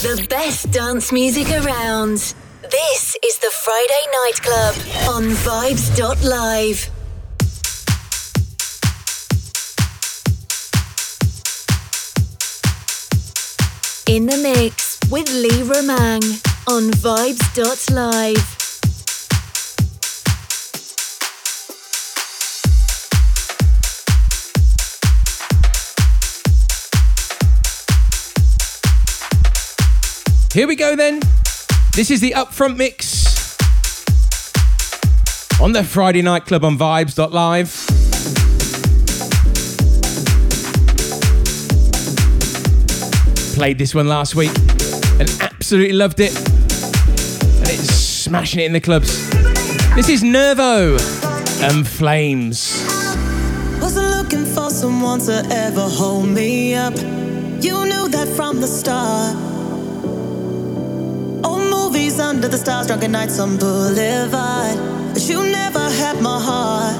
The best dance music around. This is the Friday Night Club on Vibez.live. In the mix with Lee Romang on Vibez.live. Here we go then. This is the upfront mix on the Friday Night Club on vibez.live. Played this one last week and absolutely loved it. And it's smashing it in the clubs. This is Nervo and Flames. Wasn't looking for someone to ever hold me up. You knew that from the start under the stars, drunken nights on Boulevard. But you never had my heart.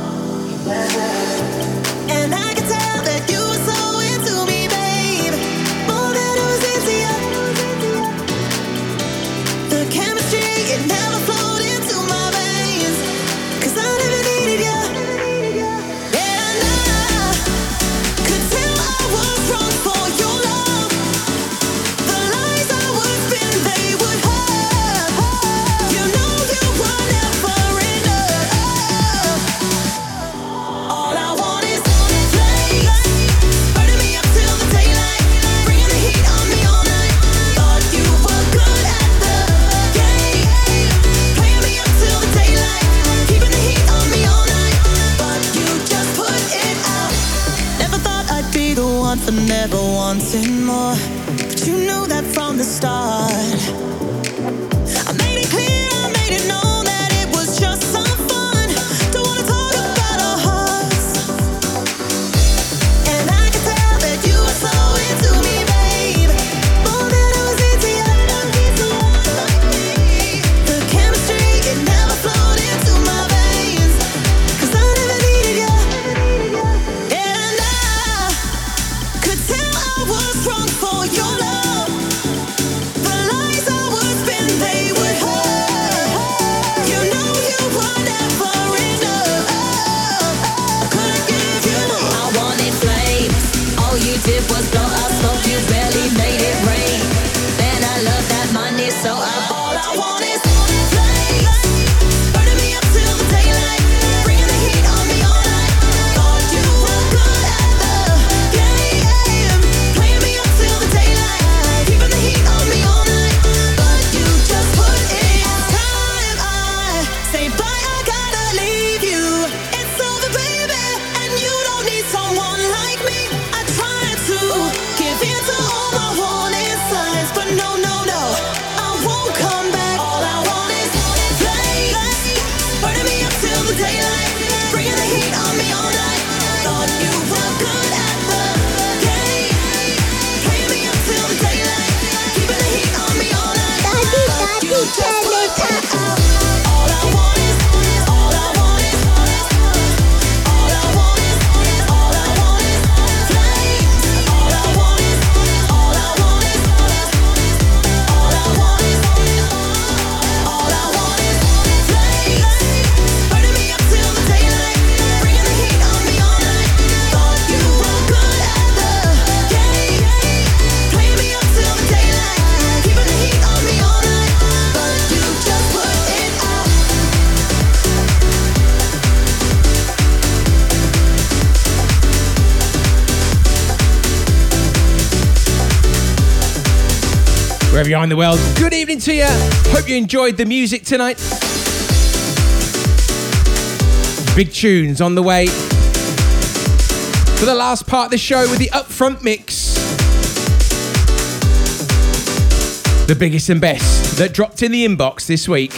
wherever you are in the world. Good evening to you. Hope you enjoyed the music tonight. Big tunes on the way. For the last part of the show with the upfront mix. The biggest and best that dropped in the inbox this week.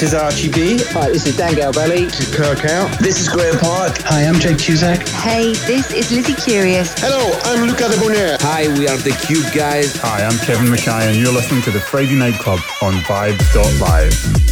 This is Archie B. Hi, this is Dan Galbelli. This is Kirk Out. This is Graeme Park. Hi, I'm Jake Cusack. Hey, this is Lizzie Curious. Hello, I'm Luca Debonaire. Hi, we are the Cube Guys. Hi, I'm Kevin Mackay, and you're listening to the Friday Night Club on Vibez.live.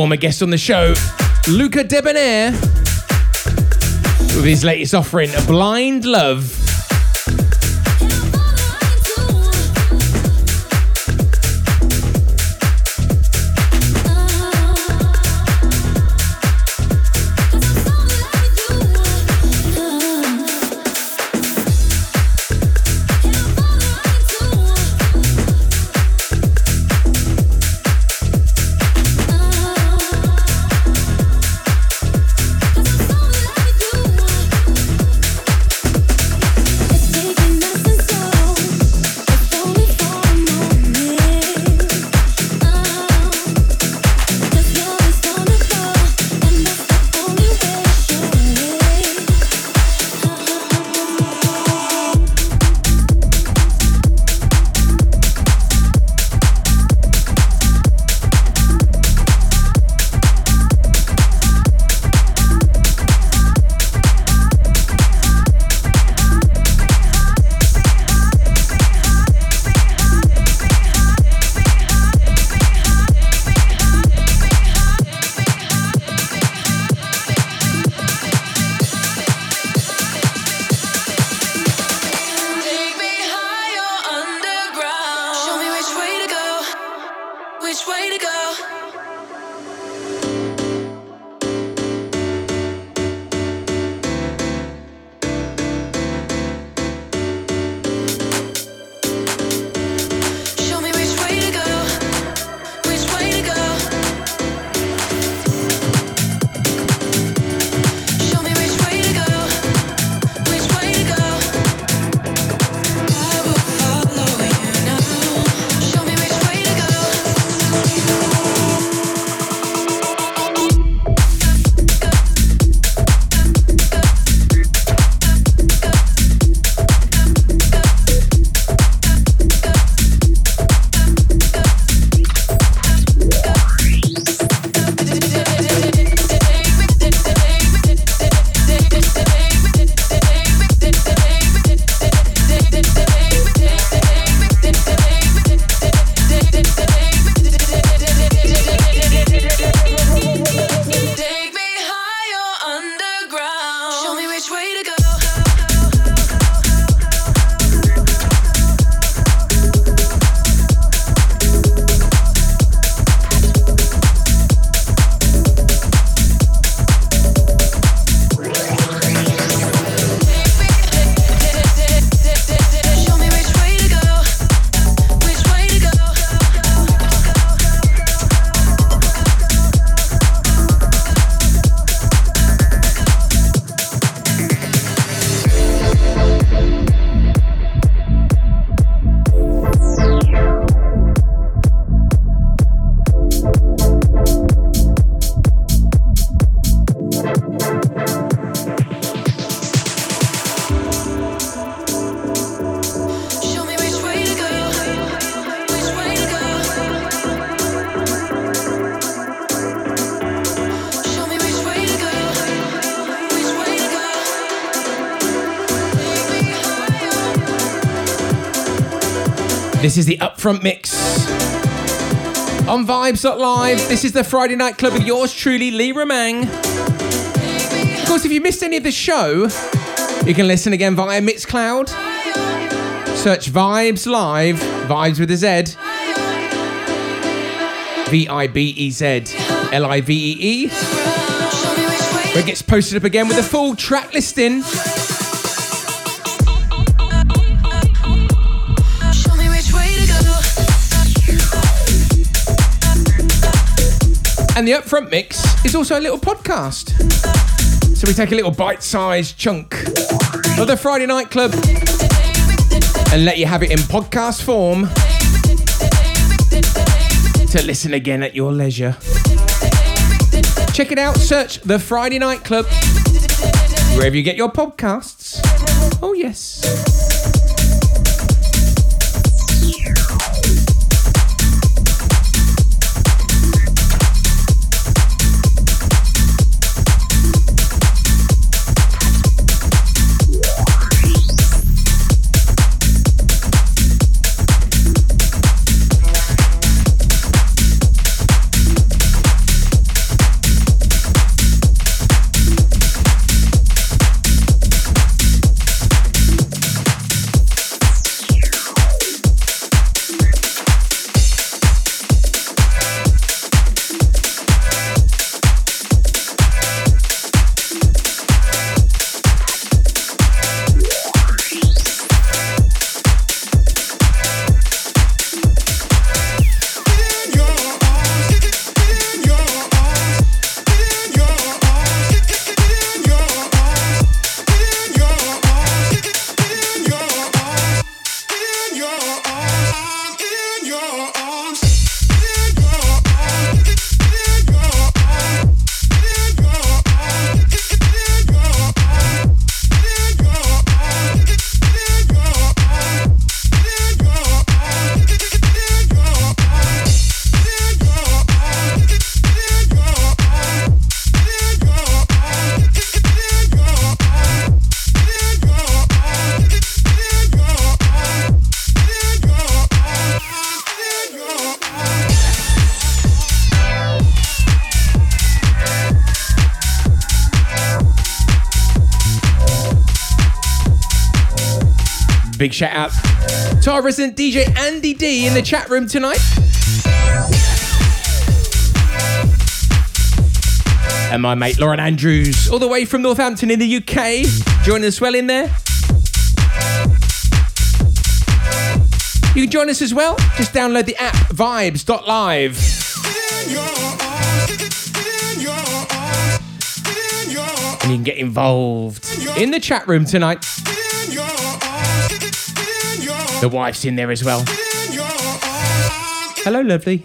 former guest on the show, Luca Debonaire, with his latest offering, a Blind Love. This is the upfront mix on Vibez.live. This is the Friday Night Club with yours truly, Lee Romang. Of course, if you missed any of the show, you can listen again via Mixcloud. Search Vibes Live, Vibes with a Z. V I B E Z L I V E E. Where it gets posted up again with a full track listing. And the upfront mix is also a little podcast. So we take a little bite sized chunk of the Friday Night Club and let you have it in podcast form to listen again at your leisure. Check it out, search the Friday Night Club wherever you get your podcasts. Oh, yes. Big shout out to our resident DJ Andy D in the chat room tonight. And my mate Lauren Andrews, all the way from Northampton in the UK, joining us well in there. You can join us as well. Just download the app vibez.live. And you can get involved in the chat room tonight. The wife's in there as well. Hello, lovely.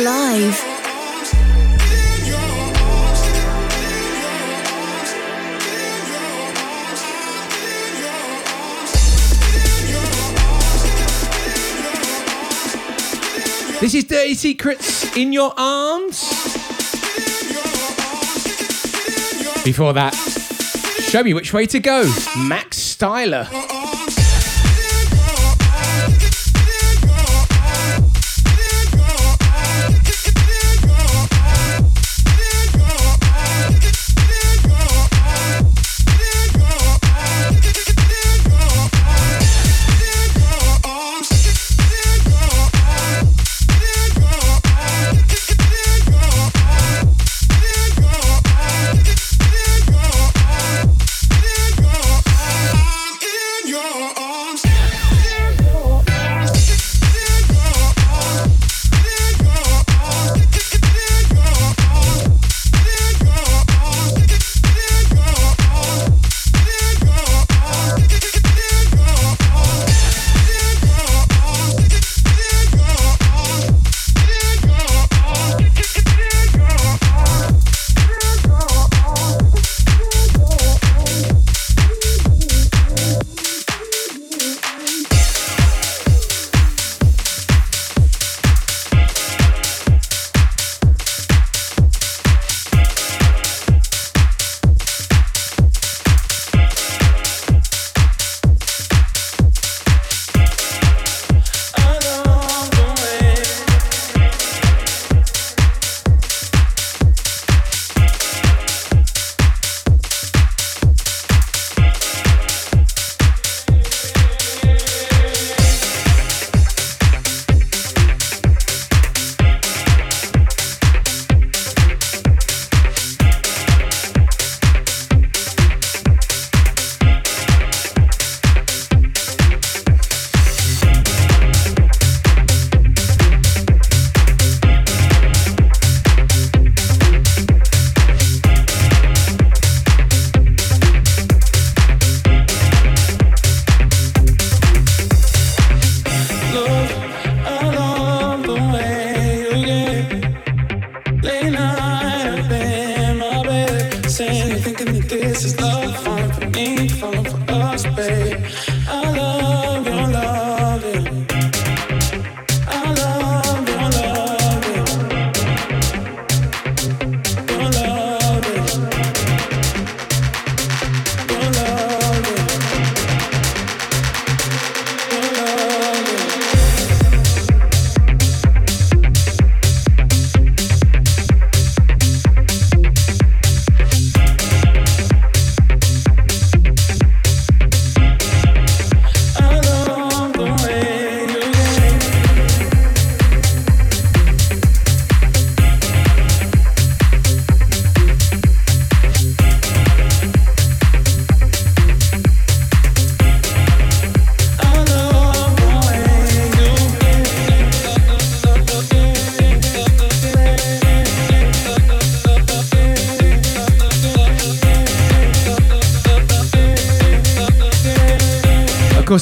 vibez.live. This is Dirty Secretz in Your Arms. Before that, show me which way to go. Max Styler.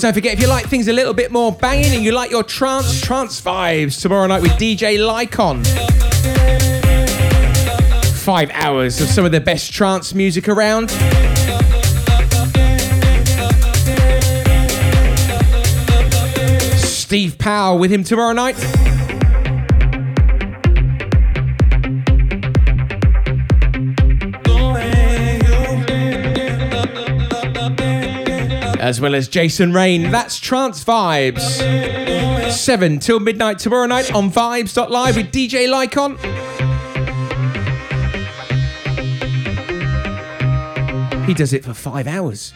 Don't forget if you like things a little bit more banging and you like your trance, trance vibes tomorrow night with DJ Lycon. Five hours of some of the best trance music around. Steve Powell with him tomorrow night. As well as Jason Rain. That's Trance Vibes. 7 till midnight tomorrow night on Vibez.live with DJ Lycon. He does it for five hours.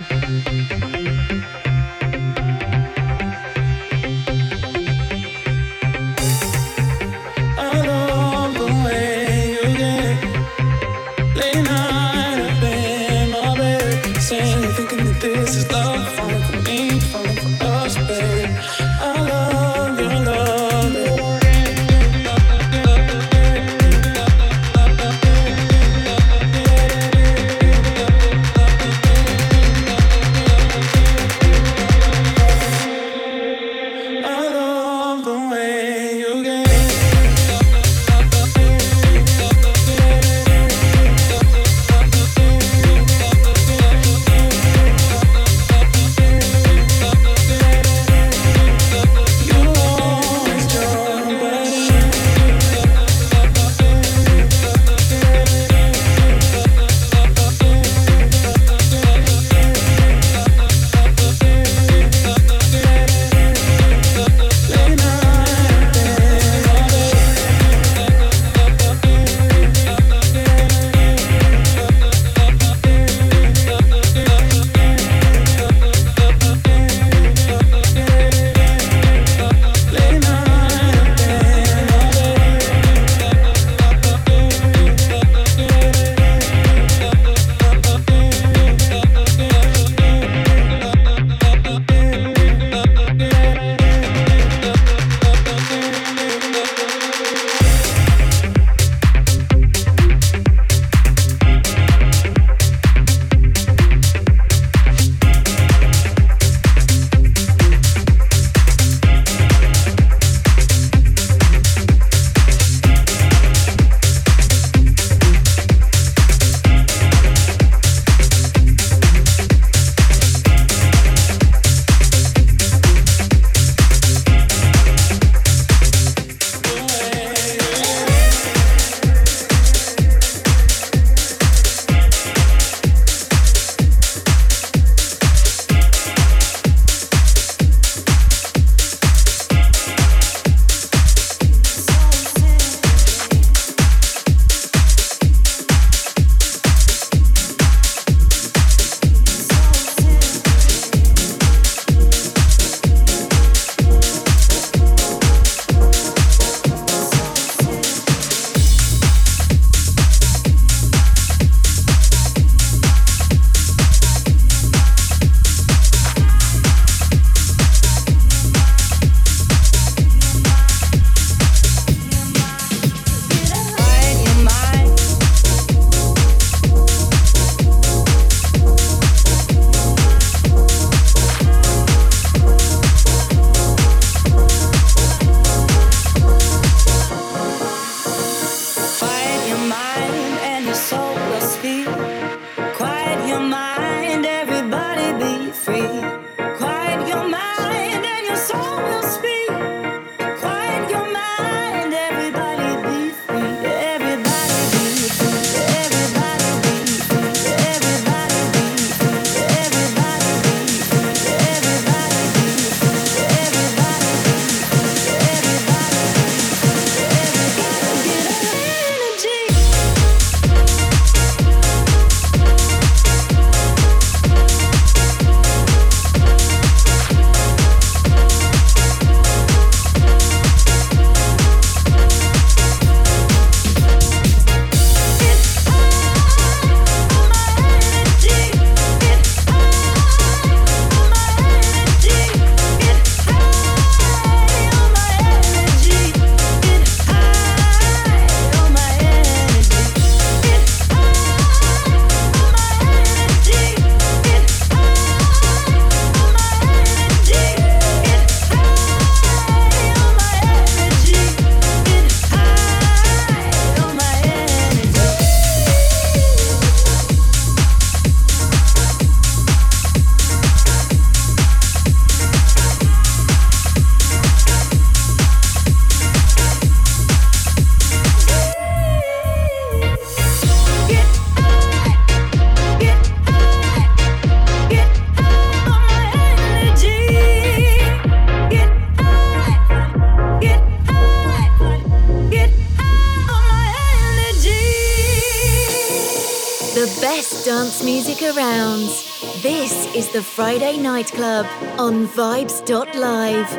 Friday Night Club on Vibez.live.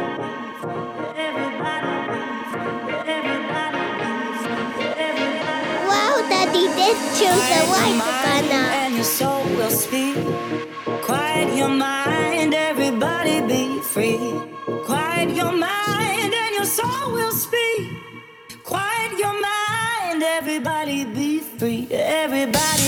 Wow, Daddy, this tune's a white banana. And your soul will speak. Quiet your mind, everybody be free. Quiet your mind, and your soul will speak. Quiet your mind, everybody be free. Everybody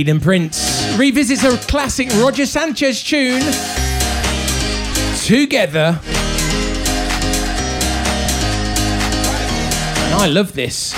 Eden Prince revisits a classic Roger Sanchez tune. 2Gether. And I love this.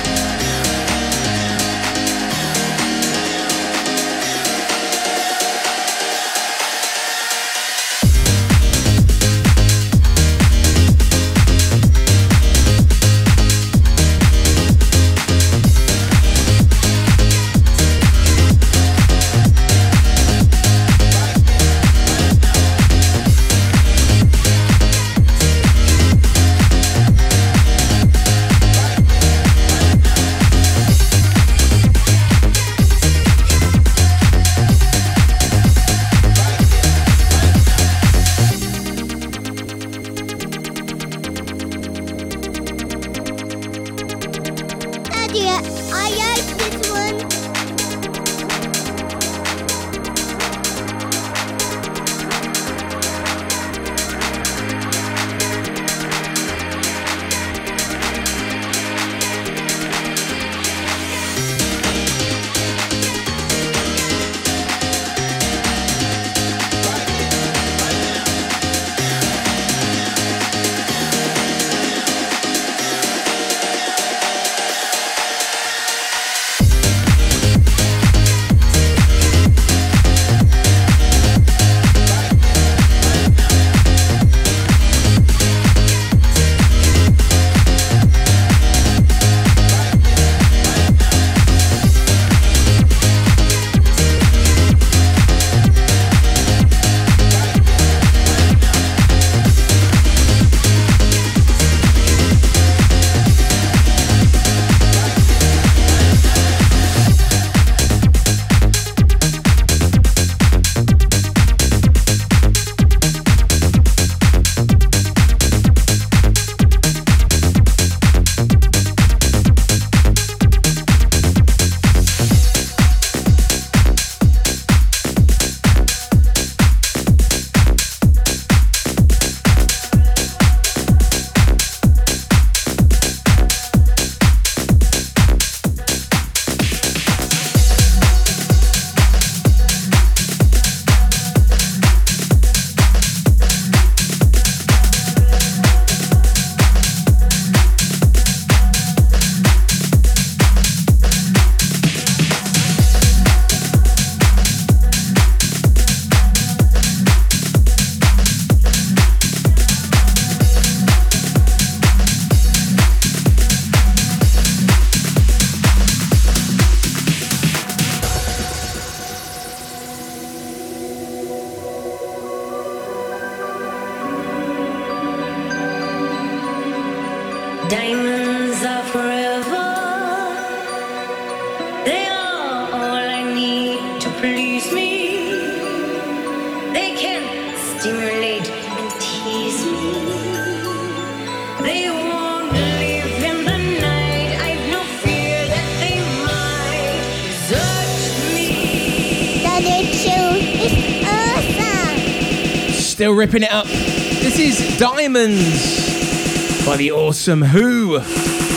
It up. This is Diamonds by the awesome Wh0.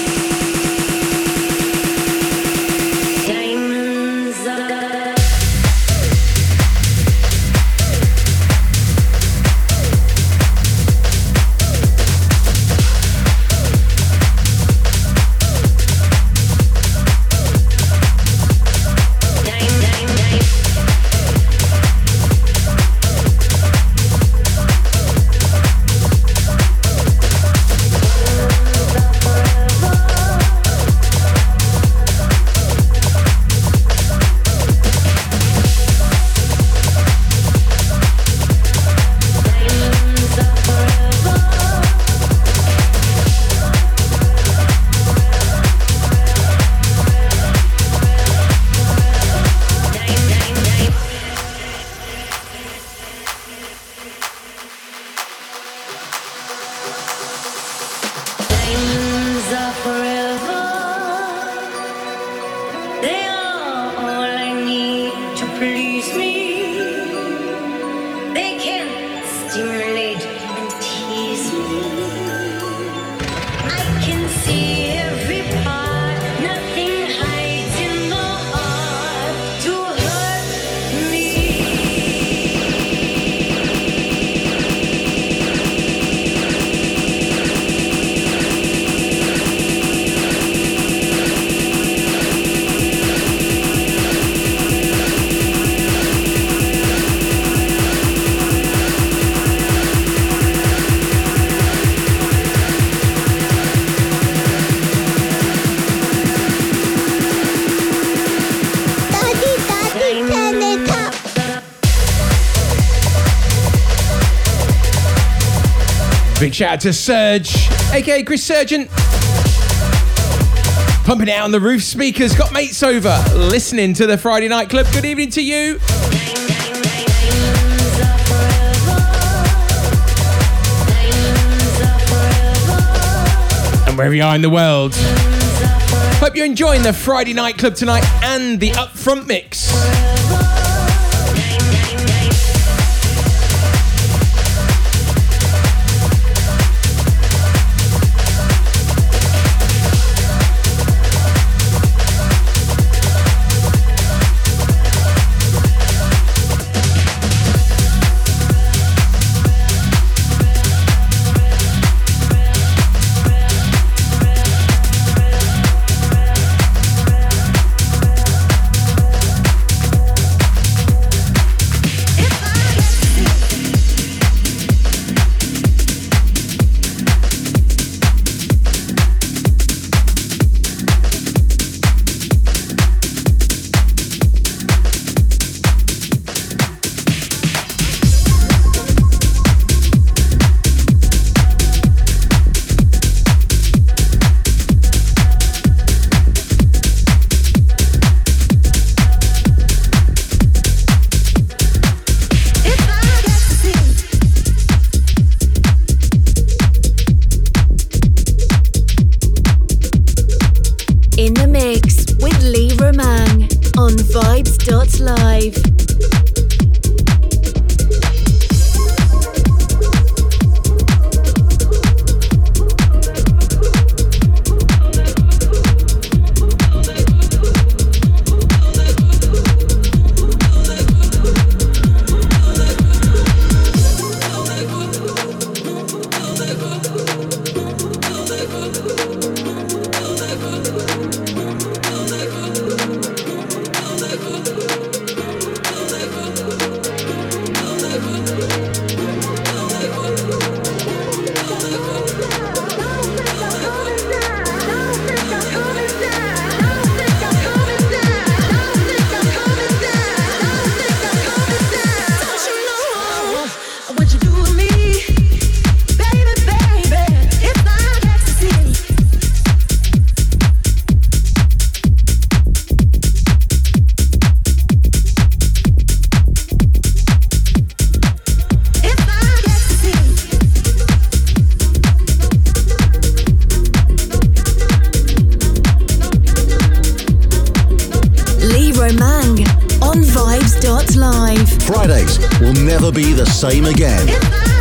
Shout out to Serge, aka Chris Surgeon. Pumping out on the roof speakers. Got mates over listening to the Friday Night Club. Good evening to you. And wherever you are in the world. Hope you're enjoying the Friday Night Club tonight and the upfront mix. never be the same again.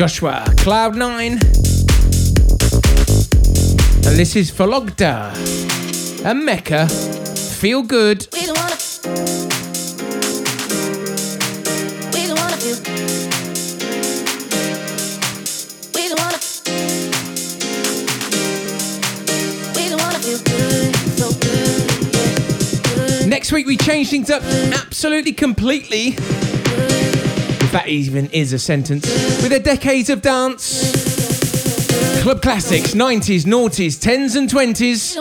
Joshwa, Cloud9. And this is Volkoder and Meca. Feel good. Next week we change things up absolutely completely that even is a sentence, with their decades of dance. Club classics, 90s, noughties, 10s and 20s.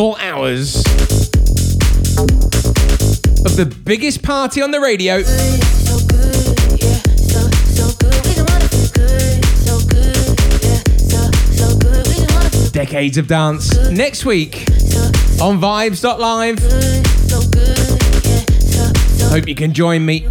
four hours of the biggest party on the radio. decades of dance. Next week on vibez.live. Hope you can join me.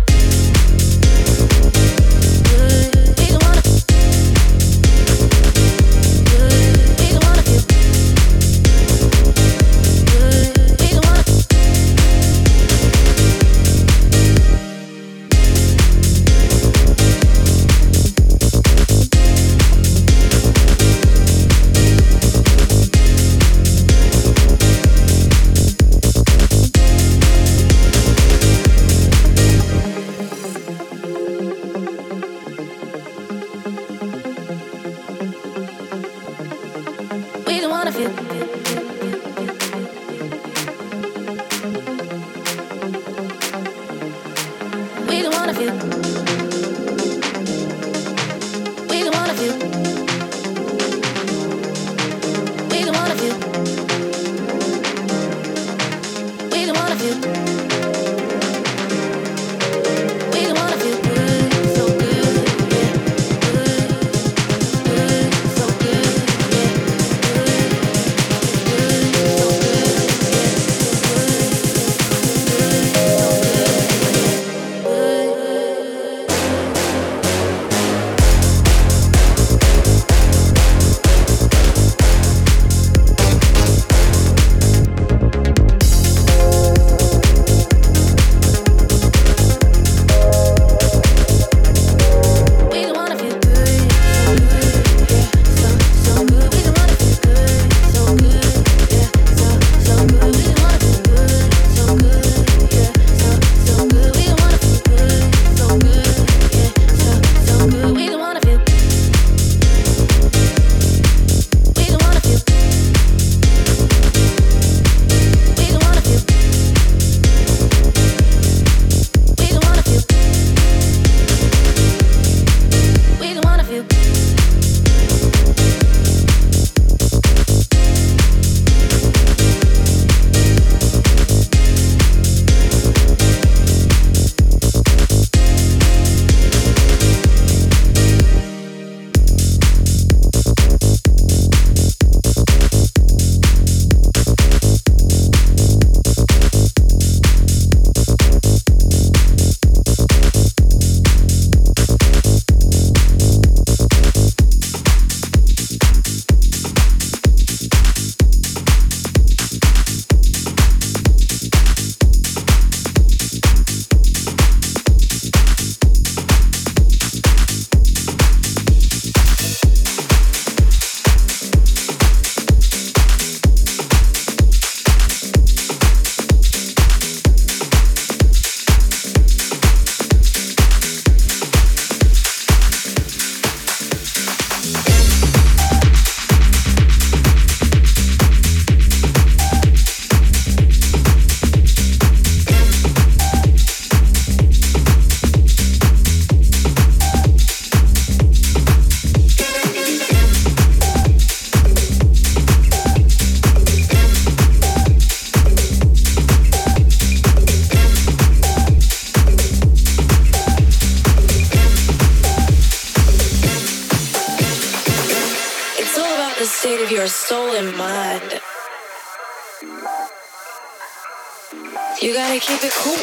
gotta keep it cool.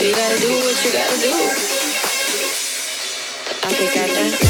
You gotta do what you gotta do. I think I done.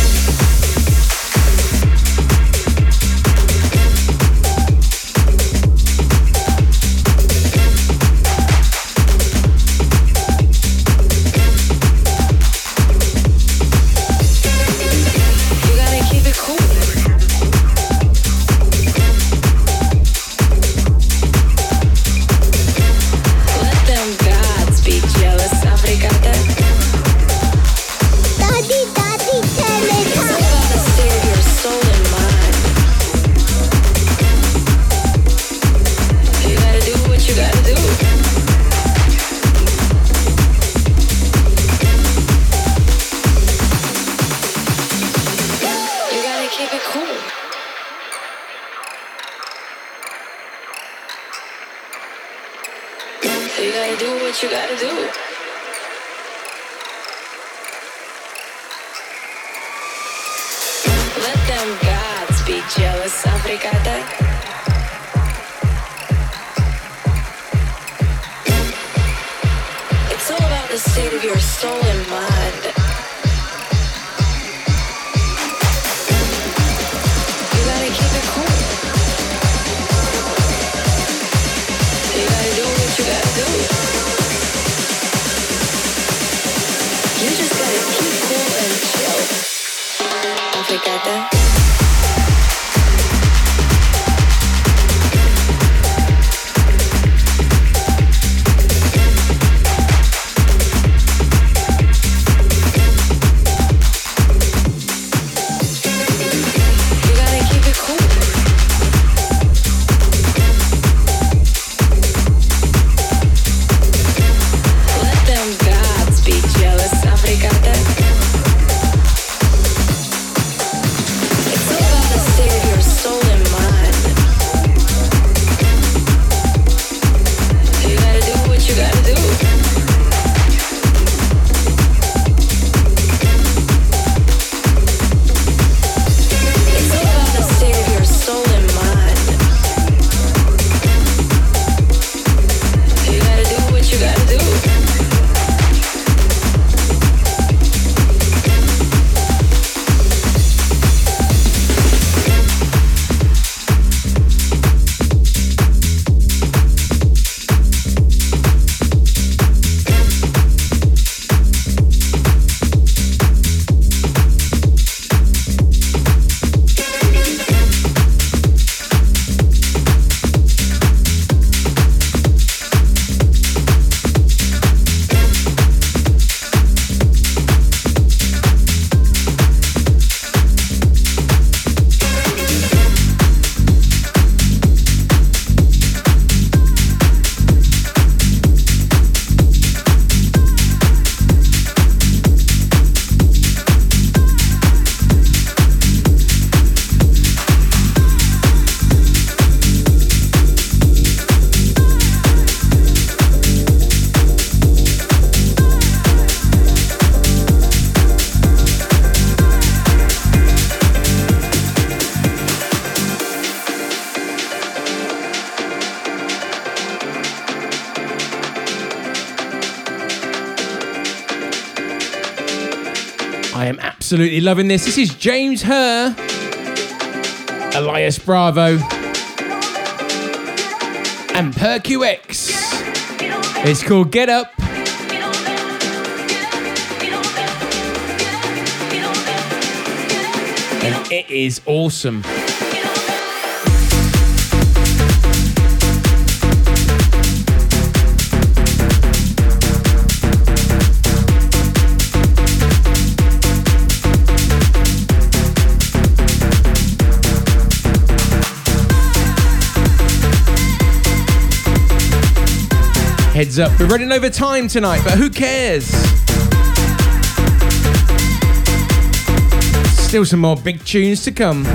loving this. This is James Hurr, Elias Bravo, and Per QX. It's called Get Up. And it is awesome. heads up. We're running over time tonight, but who cares? Still some more big tunes to come.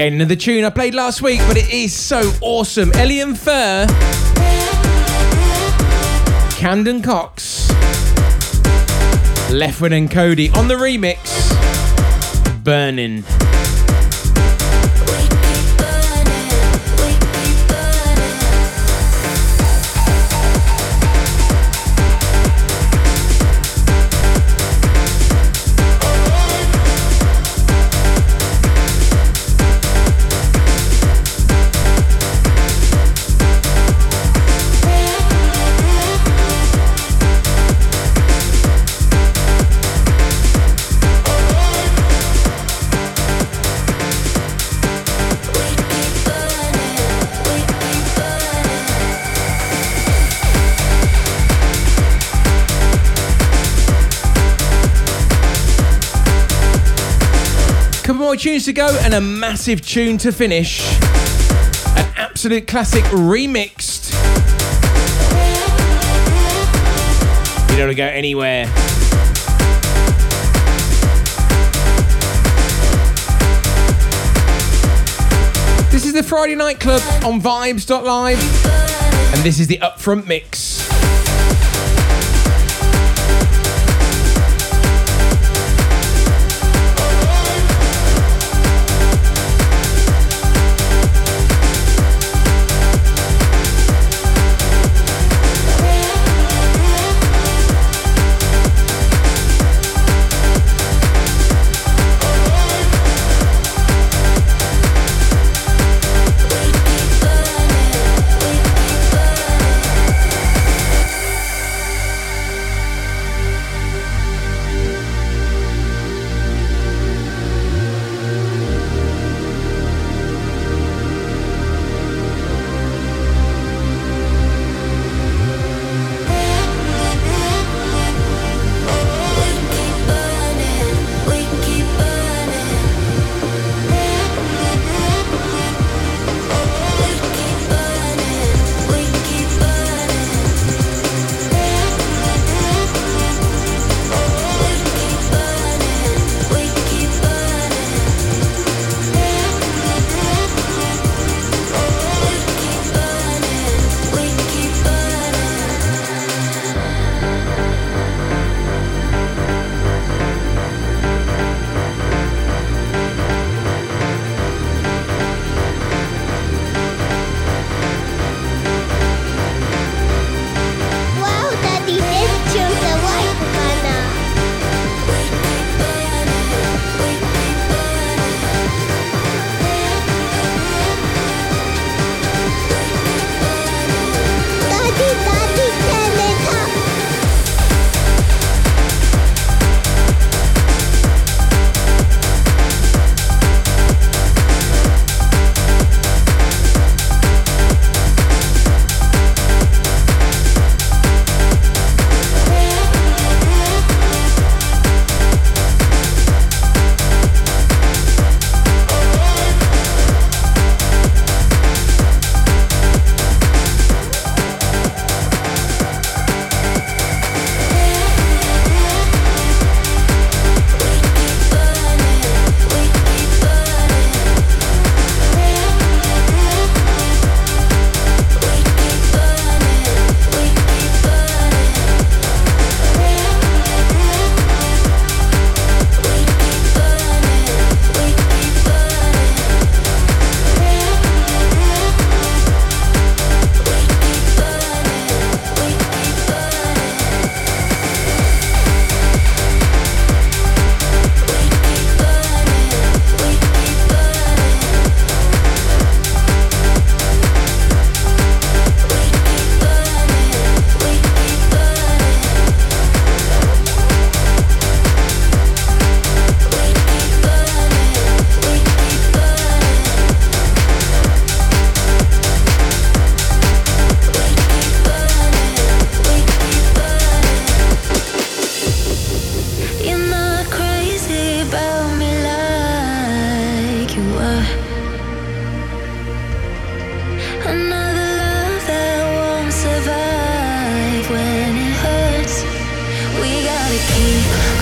Again, another tune I played last week, but it is so awesome. Eli and Fur, Camden Cox, Leftwing and Kody on the remix. Burning. Tunes to go and a massive tune to finish. An absolute classic remixed. You don't want to go anywhere. This is the Friday Night Club on Vibez.live, and this is the upfront mix. Gotta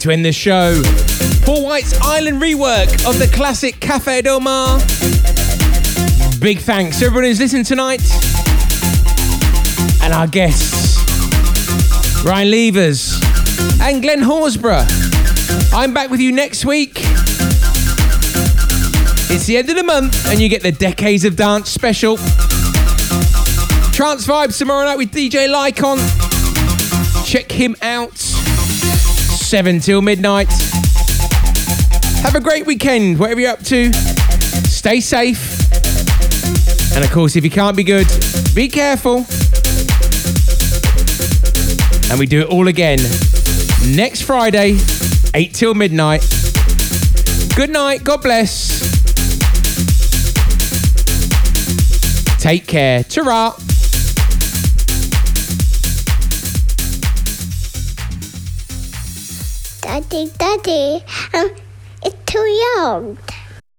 to end the show. Paul's White Island rework of the classic Cafe Del Mar. Big thanks to everyone who's listened tonight. And our guests, Ryan Levers and Glenn Horsburgh. I'm back with you next week. It's the end of the month, and you get the Decades of Dance special. Trance Vibes tomorrow night with DJ Lycon. Check him out. 7 till midnight. Have a great weekend, whatever you're up to. Stay safe. And of course, if you can't be good, be careful. And we do it all again next Friday, 8 till midnight. Good night. God bless. Take care. Ta Daddy, Daddy, um, it's too young.